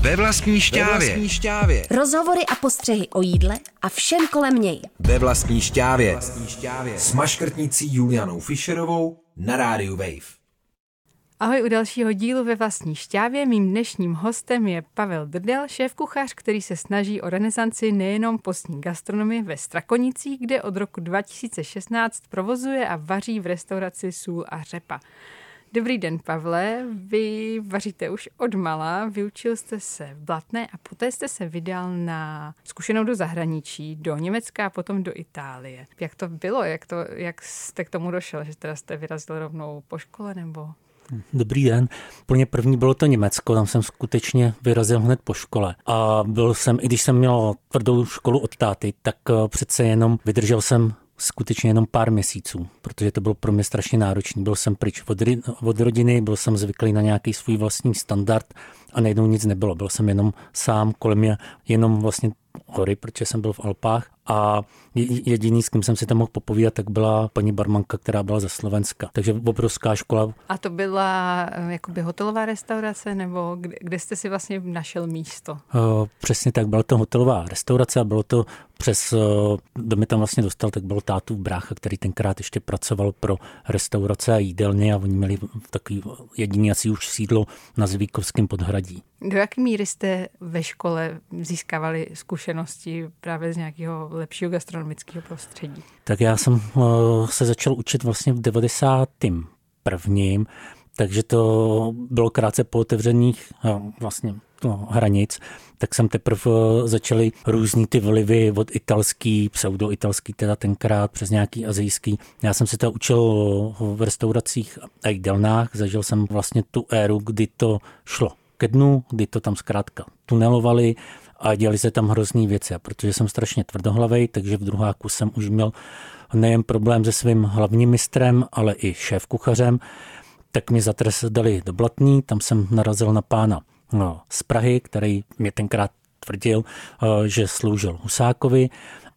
Ve vlastní šťávě. Ve vlastní šťávě. Rozhovory a postřehy o jídle a všem kolem něj. Ve vlastní šťávě. Vlastní šťávě. S maškrtnicí Julianou Fischerovou na rádiu Wave. Ahoj u dalšího dílu ve vlastní šťávě. Mým dnešním hostem je Pavel Drdel, šéf kuchař, který se snaží o renesanci nejenom postní gastronomie ve Strakonicích, kde od roku 2016 provozuje a vaří v restauraci Sůl a řepa. Dobrý den, Pavle. Vy vaříte už od mala, vyučil jste se v Blatné a poté jste se vydal na zkušenou do zahraničí, do Německa a potom do Itálie. Jak to bylo? Jak, to, jak jste k tomu došel? Že teda jste vyrazil rovnou po škole nebo Dobrý den. Plně první bylo to Německo, tam jsem skutečně vyrazil hned po škole. A byl jsem, i když jsem měl tvrdou školu od táty, tak eh, přece jenom vydržel jsem skutečně jenom pár měsíců, protože to bylo pro mě strašně náročné. Byl jsem pryč od, od rodiny, byl jsem zvyklý na nějaký svůj vlastní standard a najednou nic nebylo. Byl jsem jenom sám, kolem mě jenom vlastně hory, protože jsem byl v Alpách a jediný, s kým jsem si tam mohl popovídat, tak byla paní barmanka, která byla ze Slovenska. Takže obrovská škola. A to byla eh, jakoby hotelová restaurace, nebo kde, kde jste si vlastně našel místo? Uh, přesně tak, byla to hotelová restaurace a bylo to přes, uh, kdo mi tam vlastně dostal, tak byl tátu brácha, který tenkrát ještě pracoval pro restaurace a jídelny a oni měli takový jediný asi už sídlo na Zvíkovském podhradí. Do jaké míry jste ve škole získávali zkušenosti právě z nějakého lepšího gastronomického prostředí? Tak já jsem eh, se začal učit vlastně v 90. prvním, takže to bylo krátce po otevřeních eh, vlastně no, hranic, tak jsem teprve eh, začaly různý ty vlivy od italský, pseudo-italský teda tenkrát přes nějaký azijský. Já jsem se to učil v restauracích a jídelnách, zažil jsem vlastně tu éru, kdy to šlo ke dnu, kdy to tam zkrátka tunelovali a dělali se tam hrozný věci. A protože jsem strašně tvrdohlavý, takže v druháku jsem už měl nejen problém se svým hlavním mistrem, ale i šéf kuchařem, tak mi za trest dali do Blatný, tam jsem narazil na pána no, z Prahy, který mě tenkrát tvrdil, eh, že sloužil Husákovi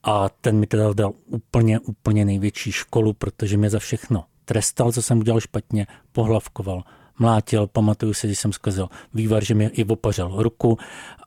a ten mi teda dal úplně, úplně největší školu, protože mě za všechno trestal, co jsem udělal špatně, pohlavkoval, mlátil, pamatuju si, když jsem zkazil vývar, že mi i opařil ruku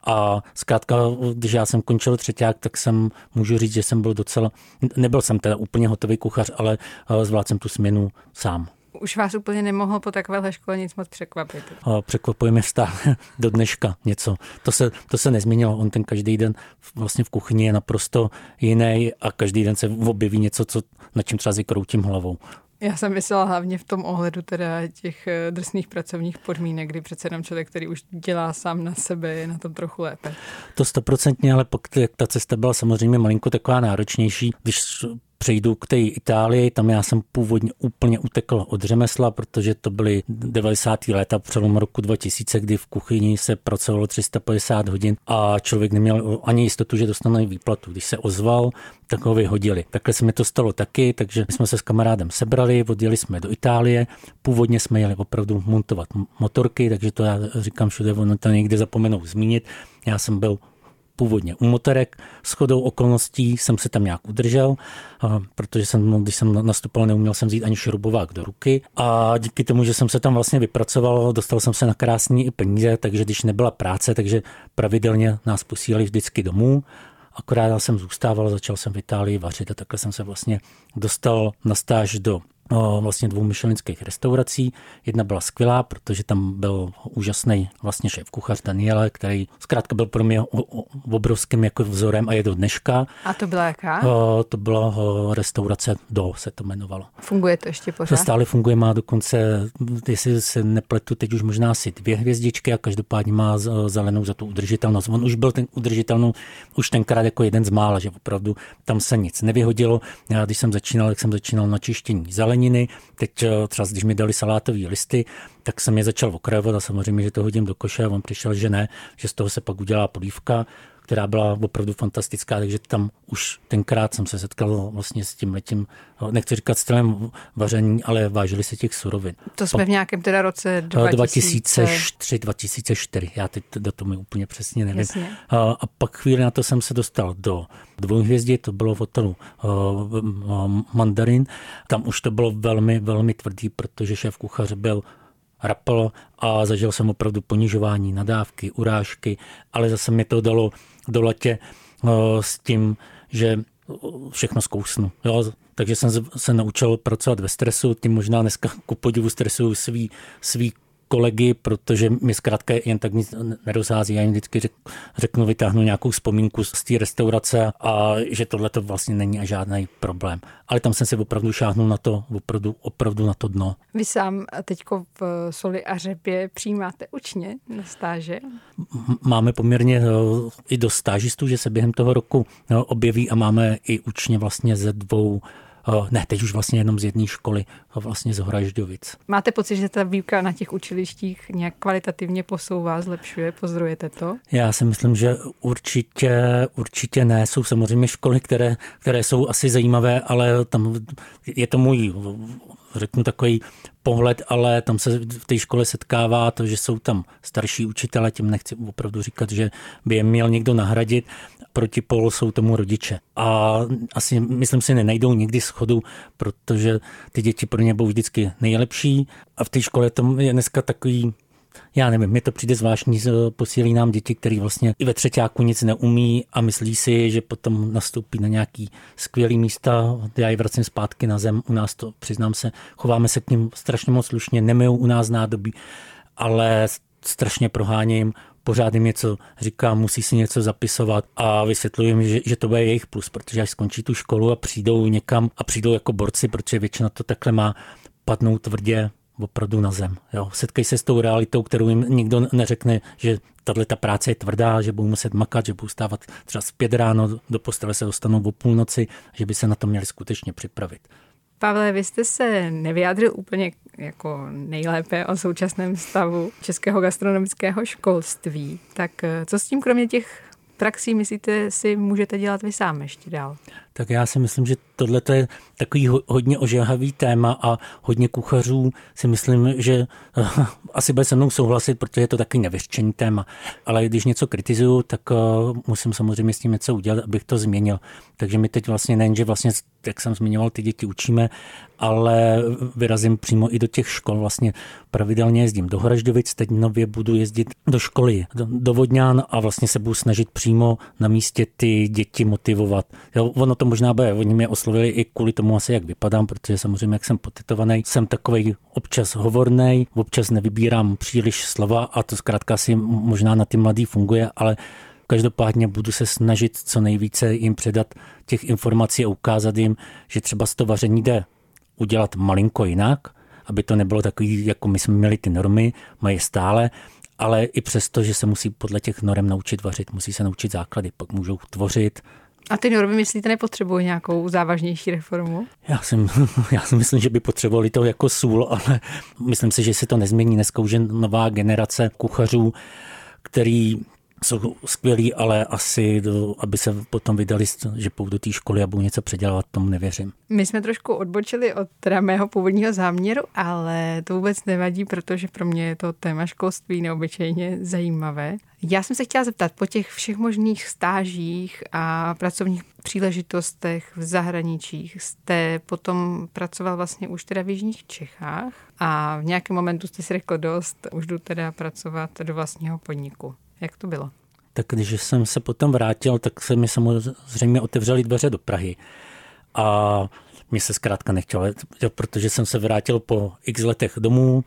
a zkrátka, když já jsem končil třetíák, tak jsem, můžu říct, že jsem byl docela, nebyl jsem teda úplně hotový kuchař, ale eh, zvládl jsem tu směnu sám. Už vás úplně nemohl po takovéhle škole nic moc překvapit. Překvapuje mě stále do dneška něco. To se, to se nezměnilo. On ten každý den vlastně v kuchyni je naprosto jiný a každý den se objeví něco, co, na čím třeba kroutím hlavou. Já jsem myslela hlavně v tom ohledu teda těch eh, drsných pracovních podmínek, kdy přece jenom člověk, který už dělá sám na sebe, je na tom trochu lépe. To stoprocentně, ale pokud ta cesta byla samozřejmě malinko taková náročnější, když přejdu k té Itálii, tam já jsem původně úplně utekl od řemesla, protože to byly 90. léta přelom roku 2000, kdy v kuchyni se pracovalo 350 hodin a člověk neměl ani jistotu, že dostane výplatu. Když se ozval, tak ho vyhodili. Takhle se mi to stalo taky, takže jsme se s kamarádem sebrali, odjeli jsme do Itálie. Původně jsme jeli opravdu montovat motorky, takže to já říkám všude, ono to někde zapomenou zmínit. Já jsem byl původně u motorek. S chodou okolností jsem se tam nějak udržel, protože jsem, no, když jsem nastupoval, neuměl jsem vzít ani šrubovák do ruky. A díky tomu, že jsem se tam vlastně vypracoval, dostal jsem se na krásný i peníze, takže když nebyla práce, takže pravidelně nás posílali vždycky domů. Akorát já jsem zůstával, začal jsem v Itálii vařit a takhle jsem se vlastně dostal na stáž do vlastně dvou myšelinských restaurací. Jedna byla skvělá, protože tam byl úžasný vlastně šéf kuchař Daniele, který zkrátka byl pro mě obrovským jako vzorem a je do dneška. A to byla jaká? To byla restaurace Do, se to jmenovalo. Funguje to ještě pořád? To stále funguje, má dokonce, jestli se nepletu, teď už možná asi dvě hvězdičky a každopádně má zelenou za tu udržitelnost. On už byl ten udržitelnou už tenkrát jako jeden z mála, že opravdu tam se nic nevyhodilo. Já když jsem začínal, jak jsem začínal na čištění zelenou, zeleniny. Teď eh, třeba, když mi dali salátové listy, tak jsem je začal okrajovat a samozřejmě, že to hodím do koše a on přišel, že ne, že z toho se pak udělá polívka která byla opravdu fantastická, takže tam už tenkrát jsem se setkal vlastně s tím letím, nechci říkat stylem vaření, ale vážili se těch surovin. To jsme v nějakém teda roce 2003, 2004, já teď do toho mi úplně přesně nevím. Jasně. A pak chvíli na to jsem se dostal do dvojhvězdy, to bylo v hotelu Mandarin, tam už to bylo velmi, velmi tvrdý, protože šéf kuchař byl rapl a zažil jsem opravdu ponižování, nadávky, urážky, ale zase mi to dalo do latě s tím, že všechno zkousnu. Jo? Takže jsem se naučil pracovat ve stresu, tím možná dneska ku podivu stresuju svý, svý kolegy, protože mi zkrátka jen tak nic nerozhází. Já jim vždycky řeknu, vytáhnu nějakou vzpomínku z té restaurace a že tohle to vlastně není žádný problém. Ale tam jsem si opravdu šáhnul na to, opravdu, opravdu na to dno. Vy sám teďko v soli a řepě přijímáte učně na stáže? Máme poměrně eh, i do stážistů, že se během toho roku eh, objeví a máme i učně vlastně ze dvou Eh, ne, teď už vlastně jenom z jedné školy, vlastně z Horažďovic. Máte pocit, že ta výuka na těch učilištích nějak kvalitativně posouvá, zlepšuje? Pozorujete to? Já si myslím, že určitě, určitě ne. Jsou samozřejmě školy, které, které jsou asi zajímavé, ale tam je to můj řeknu takový pohled, ale tam se v té škole setkává to, že jsou tam starší učitele, tím nechci opravdu říkat, že by je měl někdo nahradit, protipol jsou tomu rodiče. A asi, myslím si, nenajdou nikdy schodu, protože ty děti pro ně budou vždycky nejlepší a v té škole to je dneska takový já nevím, mi to přijde zvláštní, posílí nám děti, které vlastně i ve třetíku nic neumí a myslí si, že potom nastoupí na nějaký skvělý místa. Já je vracím zpátky na zem, u nás to, přiznám se, chováme se k ním strašně moc slušně, nemijou u nás nádobí, ale strašně proháním, pořád jim něco říkám, musí si něco zapisovat a vysvětluji jim, že, že to bude jejich plus, protože až skončí tu školu a přijdou někam a přijdou jako borci, protože většina to takhle má, padnou tvrdě opravdu na zem. Jo. Setkají se s tou realitou, kterou jim nikdo neřekne, že tahle ta práce je tvrdá, že budou muset makat, že budou stávat třeba z pět ráno, do postele se dostanou o půlnoci, že by se na to měli skutečně připravit. Pavle, vy jste se nevyjádřil úplně jako nejlépe o současném stavu českého gastronomického školství. Tak eh, co s tím kromě těch praxí myslíte si můžete dělat vy sám ještě dál? Tak já si myslím, že tohle je takový hodně ožehavý téma a hodně kuchařů si myslím, že uh, asi bude se mnou souhlasit, protože je to takový nevyřčený téma. Ale když něco kritizuju, tak uh, musím samozřejmě s tím něco udělat, abych to změnil. Takže my teď vlastně nejen, že vlastně, jak jsem zmiňoval, ty děti učíme, ale vyrazím přímo i do těch škol. Vlastně pravidelně jezdím do Horaždovic, teď nově budu jezdit do školy do, do Vodňán a vlastně se budu snažit přímo na místě ty děti motivovat. Jo, ono to možná bude, oni mě oslovili i kvůli tomu asi, jak vypadám, protože samozřejmě, jak jsem potetovaný, jsem takový občas hovorný, občas nevybírám příliš slova a to zkrátka si možná na ty mladý funguje, ale Každopádně budu se snažit co nejvíce jim předat těch informací a ukázat jim, že třeba z to vaření jde udělat malinko jinak, aby to nebylo takový, jako my jsme měli ty normy, mají stále, ale i přesto, že se musí podle těch norm naučit vařit, musí se naučit základy, pak můžou tvořit, a ty normy myslíte nepotřebují nějakou závažnější reformu? Já si, já si myslím, že by potřebovali to jako sůl, ale myslím si, že se to nezmění. Dneska už je nová generace kuchařů, který jsou skvělí, ale asi, aby se potom vydali, že půjdu do té školy a budou něco předělat, tomu nevěřím. My jsme trošku odbočili od teda mého původního záměru, ale to vůbec nevadí, protože pro mě je to téma školství neobyčejně zajímavé. Já jsem se chtěla zeptat, po těch všech možných stážích a pracovních příležitostech v zahraničích jste potom pracoval vlastně už teda v Jižních Čechách a v nějakém momentu jste si řekl dost, už jdu teda pracovat do vlastního podniku. Jak to bylo? Tak když jsem se potom vrátil, tak se mi samozřejmě otevřely dveře do Prahy. A mě se zkrátka nechtělo, protože jsem se vrátil po x letech domů.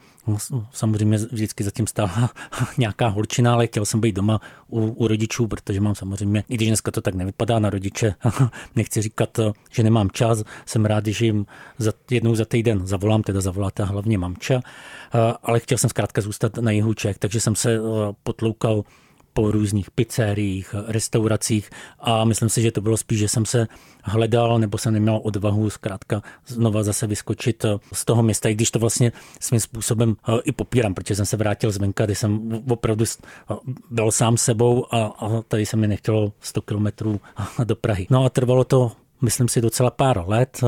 Samozřejmě vždycky zatím stála nějaká holčina, ale chtěl jsem být doma u, u rodičů, protože mám samozřejmě, i když dneska to tak nevypadá na rodiče, nechci říkat, že nemám čas, jsem rád, když jim za, jednou za týden zavolám, teda zavoláte hlavně mamča, ale chtěl jsem zkrátka zůstat na jihu Čech, takže jsem se potloukal po různých pizzeriích, restauracích a myslím si, že to bylo spíš, že jsem se hledal nebo jsem neměl odvahu zkrátka znova zase vyskočit eh, z toho města, i když to vlastně svým způsobem eh, i popírám, protože jsem se vrátil zvenka, kdy jsem opravdu eh, byl sám sebou a, a tady se mi nechtělo 100 kilometrů do Prahy. No a trvalo to, myslím si, docela pár let.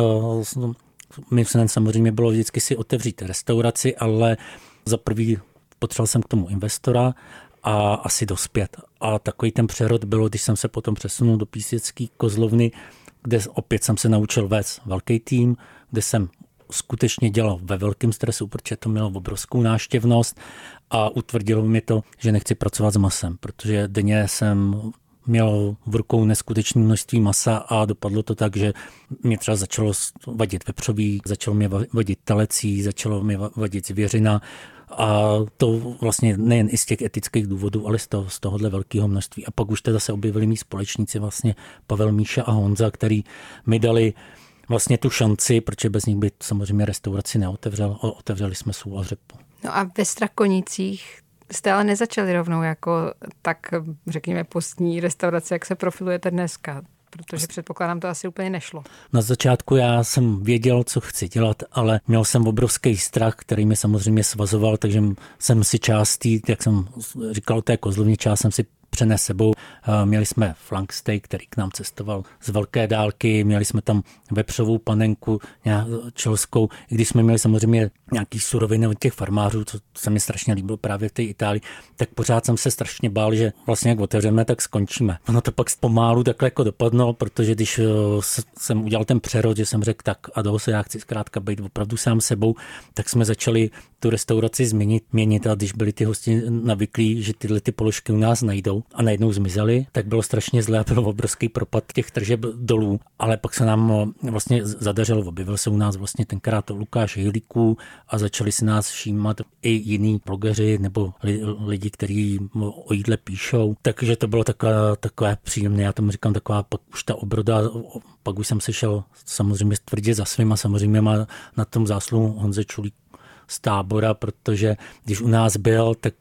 Myslím, samozřejmě bylo vždycky si otevřít restauraci, ale za prvý potřeboval jsem k tomu investora a asi dospět. A takový ten přerod bylo, když jsem se potom přesunul do písnické kozlovny, kde opět jsem se naučil vést velký tým, kde jsem skutečně dělal ve velkém stresu, protože to mělo obrovskou náštěvnost a utvrdilo mi to, že nechci pracovat s masem, protože denně jsem měl v rukou neskutečné množství masa a dopadlo to tak, že mě třeba začalo vadit vepřový, začalo mě vadit telecí, začalo mě vadit zvěřina a to vlastně nejen i z těch etických důvodů, ale z, toho, z tohohle velkého množství. A pak už teda se objevili mý společníci, vlastně Pavel Míša a Honza, který mi dali vlastně tu šanci, protože bez nich by samozřejmě restauraci neotevřel. Otevřeli jsme sůl a řepu. No a ve Strakonicích jste ale nezačali rovnou jako tak, řekněme, postní restaurace, jak se profilujete dneska. Protože předpokládám, to asi úplně nešlo. Na začátku já jsem věděl, co chci dělat, ale měl jsem obrovský strach, který mi samozřejmě svazoval, takže jsem si částí, jak jsem říkal, té kozlovní část jsem si přenes sebou. Eh, měli jsme flanksteak, který k nám cestoval z velké dálky, měli jsme tam vepřovou panenku čelskou, i když jsme měli samozřejmě nějaký suroviny od těch farmářů, co se mi strašně líbilo právě v té Itálii, tak pořád jsem se strašně bál, že vlastně jak otevřeme, tak skončíme. Ono to pak pomálu takhle jako dopadlo, protože když eh, jsem udělal ten přerod, že jsem řekl tak a do se já chci zkrátka být opravdu sám sebou, tak jsme začali tu restauraci změnit, měnit a když byli ty hosti navyklí, že tyhle ty položky u nás najdou a najednou zmizely, tak bylo strašně zlé, byl obrovský propad těch tržeb dolů, ale pak se nám eh, vlastně zadařilo, objevil se u nás vlastně tenkrát Lukáš Hilíků a začali si nás všímat i jiní blogeři nebo lidi, kteří o jídle píšou, takže to bylo takové, takové příjemné, já tomu říkám taková pak už ta obroda, pak už jsem se šel samozřejmě tvrdě za svým a samozřejmě má na tom zásluhu Honze Čulík z tábora, protože když u nás byl, tak,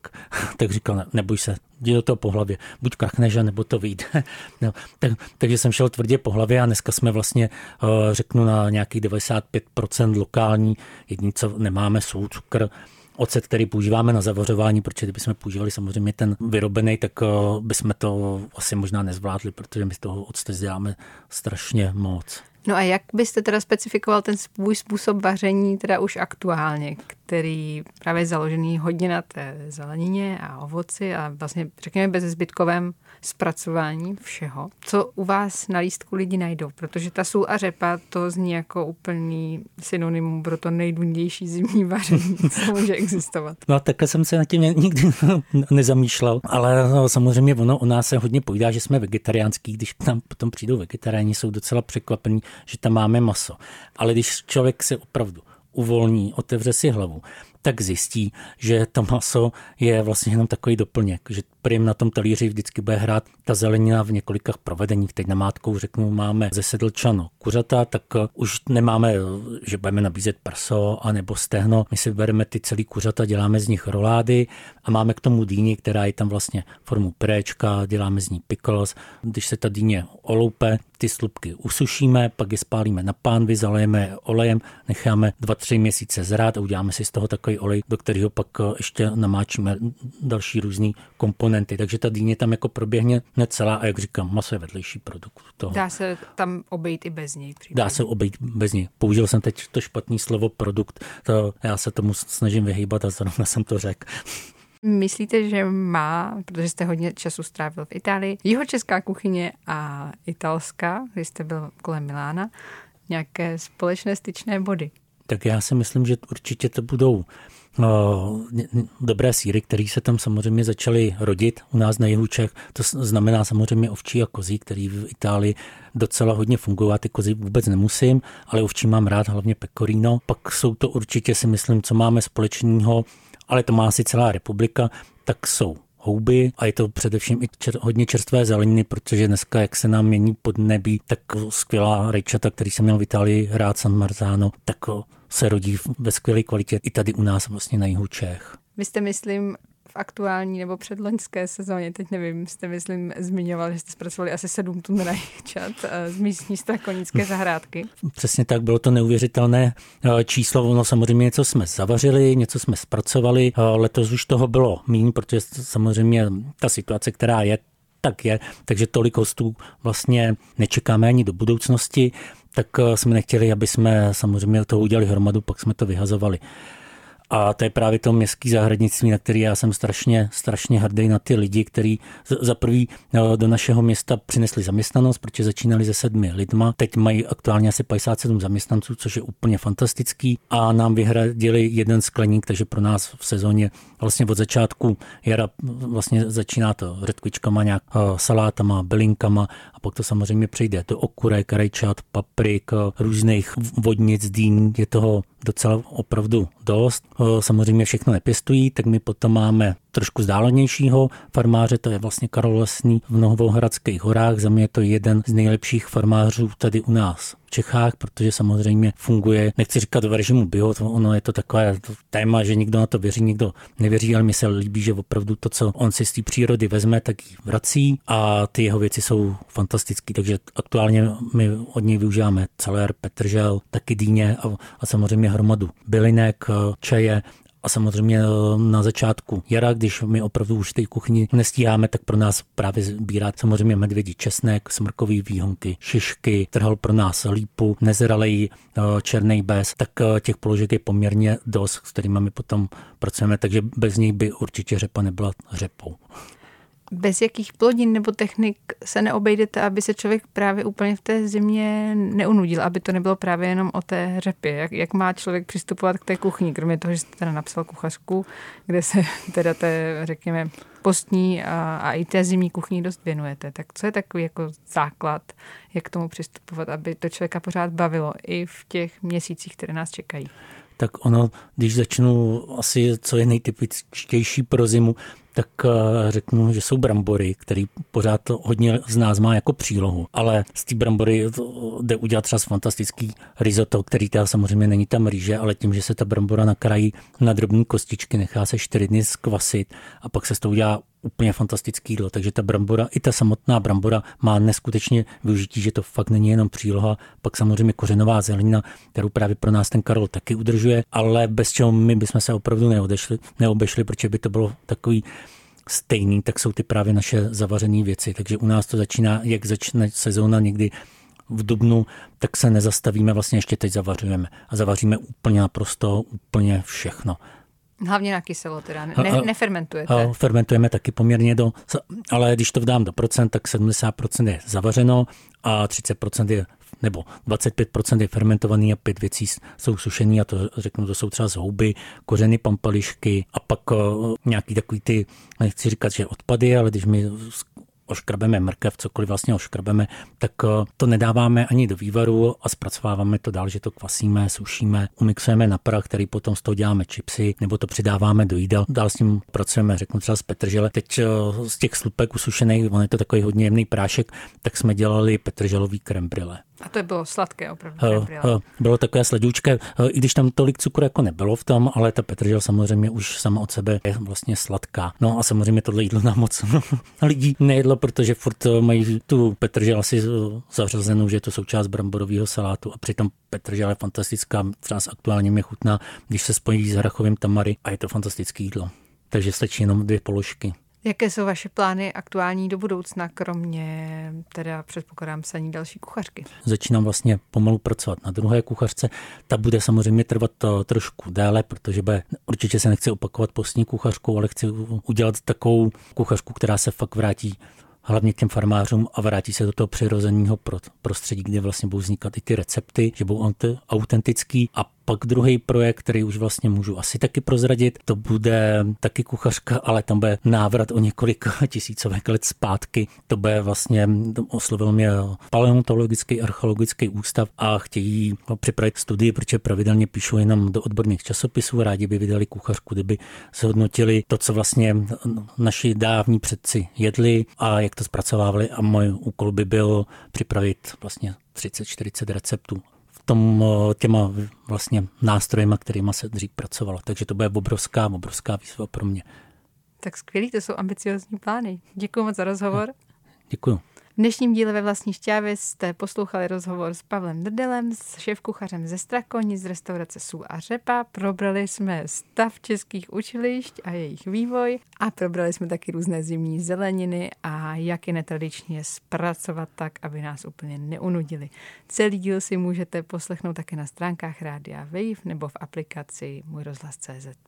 tak říkal, neboj se, jdi toho po hlavě, buď krachneš, nebo to vyjde. No, tak, takže jsem šel tvrdě po hlavě a dneska jsme vlastně, eh, řeknu, na nějakých 95% lokální, jediný, co nemáme, sůl, cukr, ocet, který používáme na zavařování, protože kdybychom používali samozřejmě ten vyrobený, tak eh, bychom to asi možná nezvládli, protože my z toho octu děláme strašně moc. No a jak byste teda specifikoval ten svůj způsob vaření teda už aktuálně, který právě je založený hodně na té zelenině a ovoci a vlastně řekněme bez zbytkovém zpracování všeho. Co u vás na lístku lidi najdou? Protože ta sůl a řepa to zní jako úplný synonymum pro to nejdůležitější zimní vaření, co může existovat. No takhle jsem se na tím nikdy nezamýšlel, ale no, samozřejmě ono o nás se hodně povídá, že jsme vegetariánský, když tam potom přijdou vegetariáni, jsou docela překvapení, že tam máme maso. Ale když člověk se opravdu uvolní, otevře si hlavu, tak zjistí, že to maso je vlastně jenom takový doplněk, že prim na tom talíři vždycky bude hrát ta zelenina v několika provedeních. Teď na mátkou řeknu, máme ze sedlčano kuřata, tak eh, už nemáme, že budeme nabízet prso a nebo stehno. My si bereme ty celý kuřata, děláme z nich rolády a máme k tomu dýni, která je tam vlastně formu préčka, děláme z ní pickles. Když se ta dýně oloupe, ty slupky usušíme, pak je spálíme na pánvi, zalejeme olejem, necháme 2-3 měsíce zrát a uděláme si z toho takový olej, do kterého pak eh, ještě namáčíme další různý komponenty. Takže ta dýně tam jako proběhne necelá a jak říkám, maso je vedlejší produkt. Toho. Dá se tam obejít i bez něj. Případně. Dá se obejít bez něj. Použil jsem teď to špatné slovo produkt, to já se tomu snažím vyhýbat a zrovna jsem to řekl. Myslíte, že má, protože jste hodně času strávil v Itálii, jeho česká kuchyně a italská, když jste byl kolem Milána, nějaké společné styčné body? Tak já si myslím, že určitě to budou no, dobré síry, které se tam samozřejmě začaly rodit u nás na jihu Čech. To znamená samozřejmě ovčí a kozí, který v Itálii docela hodně fungují. ty kozy vůbec nemusím, ale ovčí mám rád, hlavně pecorino. Pak jsou to určitě si myslím, co máme společného ale to má asi celá republika, tak jsou houby a je to především i čer, hodně čerstvé zeleniny, protože dneska, jak se nám mění podnebí, tak skvělá rejčata, který jsem měl v Itálii rád San Marzano, tak se rodí ve skvělé kvalitě i tady u nás vlastně na jihu Čech. Vy jste, myslím, v aktuální nebo předloňské sezóně, teď nevím, jste myslím zmiňoval, že jste zpracovali asi sedm tun rajčat eh, z místní strakonické zahrádky. Přesně tak, bylo to neuvěřitelné eh, číslo, ono samozřejmě něco jsme zavařili, něco jsme zpracovali, eh, letos už toho bylo méně, protože samozřejmě ta situace, která je, tak je, takže tolik hostů vlastně nečekáme ani do budoucnosti, tak jsme nechtěli, aby jsme samozřejmě toho udělali hromadu, pak jsme to vyhazovali. A to je právě to městský zahradnictví, na který já jsem strašně, strašně hrdý na ty lidi, kteří za prvý eh, do našeho města přinesli zaměstnanost, protože začínali se sedmi lidma. Teď mají aktuálně asi 57 zaměstnanců, což je úplně fantastický. A nám vyhradili jeden skleník, takže pro nás v sezóně vlastně od začátku jara vlastně začíná to redkvičkama, nějak eh, salátama, bylinkama a pak to samozřejmě přejde do okurek, rajčat, paprik, různých vodnic, dýní, je toho docela opravdu dost. Samozřejmě všechno nepěstují, tak my potom máme trošku vzdálenějšího farmáře, to je vlastně Karol Lesný v Novohradských horách. Za mě je to jeden z nejlepších farmářů tady u nás v Čechách, protože samozřejmě funguje, nechci říkat v režimu bio, to ono je to takové téma, že někdo na to věří, někdo nevěří, ale mi se líbí, že opravdu to, co on si z té přírody vezme, tak ji vrací a ty jeho věci jsou fantastické, takže aktuálně my od něj využíváme celer, petržel, taky dýně a, a samozřejmě hromadu bylinek, čaje a samozřejmě eh, na začátku jara, když my opravdu už té kuchyni nestíháme, tak pro nás právě sbírat samozřejmě medvědí česnek, smrkový výhonky, šišky, trhal pro nás lípu, nezralej eh, černý bez, tak eh, těch položek je poměrně dost, s kterými my potom pracujeme, takže bez nich by určitě řepa nebyla řepou bez jakých plodin nebo technik se neobejdete, aby se člověk právě úplně v té zimě neunudil, aby to nebylo právě jenom o té řepě. Jak, jak má člověk přistupovat k té kuchyni, kromě toho, že jste teda napsal kuchařku, kde se teda té, řekněme, postní a, a i té zimní kuchyni dost věnujete. Tak co je takový jako základ, jak k tomu přistupovat, aby to člověka pořád bavilo i v těch měsících, které nás čekají? tak ono, když začnu asi, co je nejtypičtější pro zimu, tak eh, řeknu, že jsou brambory, který pořád hodně z nás má jako přílohu. Ale z té brambory jde udělat třeba fantastický risotto, který teda samozřejmě není tam rýže, ale tím, že se ta brambora nakrájí na drobné kostičky, nechá se čtyři dny skvasit a pak se z toho udělá úplně fantastický jídlo. Takže ta brambora, i ta samotná brambora má neskutečně využití, že to fakt není jenom příloha. Pak samozřejmě kořenová zelenina, kterou právě pro nás ten Karol taky udržuje, ale bez čeho my bychom se opravdu neodešli, neobešli, protože by to bylo takový stejný, tak jsou ty právě naše zavařené věci. Takže u nás to začíná, jak začne sezóna někdy v dubnu, tak se nezastavíme, vlastně ještě teď zavařujeme. A zavaříme úplně naprosto, úplně všechno. Hlavně na kyselo teda, ne, nefermentujete. A, fermentujeme taky poměrně do, ale když to vdám do procent, tak 70% je zavařeno a 30% je nebo 25% je fermentovaný a pět věcí jsou sušený a to řeknu, to jsou třeba zhouby, kořeny pampališky a pak uh, nějaký takový ty, nechci říkat, že odpady, ale když my oškrabeme mrkev, cokoliv vlastně oškrabeme, tak eh, to nedáváme ani do vývaru a zpracováváme to dál, že to kvasíme, sušíme, umixujeme na prach, který potom z toho děláme čipsy, nebo to přidáváme do jídel. Dál s tím pracujeme, řeknu třeba z petržele. Teď eh, z těch slupek usušených, on je to takový hodně jemný prášek, tak jsme dělali petrželový krembrille. A to bylo sladké opravdu. Uh, bylo takové sladoučké, uh, i když tam tolik cukru jako nebylo v tom, ale ta petržel samozřejmě už sama od sebe je vlastně sladká. No a samozřejmě tohle jídlo nám moc lidí nejedlo, protože furt mají tu petržel asi zařazenou, že je to součást bramborového salátu a přitom petržel je fantastická, třeba aktuálně mě chutná, když se spojí s hrachovým tamary a je to fantastické jídlo. Takže stačí jenom dvě položky. Jaké jsou vaše plány aktuální do budoucna, kromě teda předpokládám psaní další kuchařky? Začínám vlastně pomalu pracovat na druhé kuchařce. Ta bude samozřejmě trvat to trošku déle, protože bude, určitě se nechci opakovat postní kuchařkou, ale chci udělat takovou kuchařku, která se fakt vrátí hlavně těm farmářům a vrátí se do toho přirozeného prostředí, kde vlastně budou vznikat i ty recepty, že budou autentický a pak druhý projekt, který už vlastně můžu asi taky prozradit, to bude taky kuchařka, ale tam bude návrat o několik tisícovek let zpátky. To bude vlastně, oslovil mě paleontologický archeologický ústav a chtějí připravit studii, protože pravidelně píšou jenom do odborných časopisů, rádi by vydali kuchařku, kdyby zhodnotili to, co vlastně naši dávní předci jedli a jak to zpracovávali. A můj úkol by byl připravit vlastně 30-40 receptů tom, eh, těma vlastně nástrojema, kterými se dřív pracovalo. Takže to bude obrovská, obrovská výzva pro mě. Tak skvělý, to jsou ambiciozní plány. Děkuji moc za rozhovor. Děkuji. Dnešním díle ve vlastní šťávě jste poslouchali rozhovor s Pavlem Drdelem, s šéfkuchařem ze Strakoni z restaurace Sůl a Řepa. Probrali jsme stav českých učilišť a jejich vývoj a probrali jsme taky různé zimní zeleniny a jak je netradičně zpracovat tak, aby nás úplně neunudili. Celý díl si můžete poslechnout také na stránkách Rádia Wave nebo v aplikaci Můj rozhlas.cz.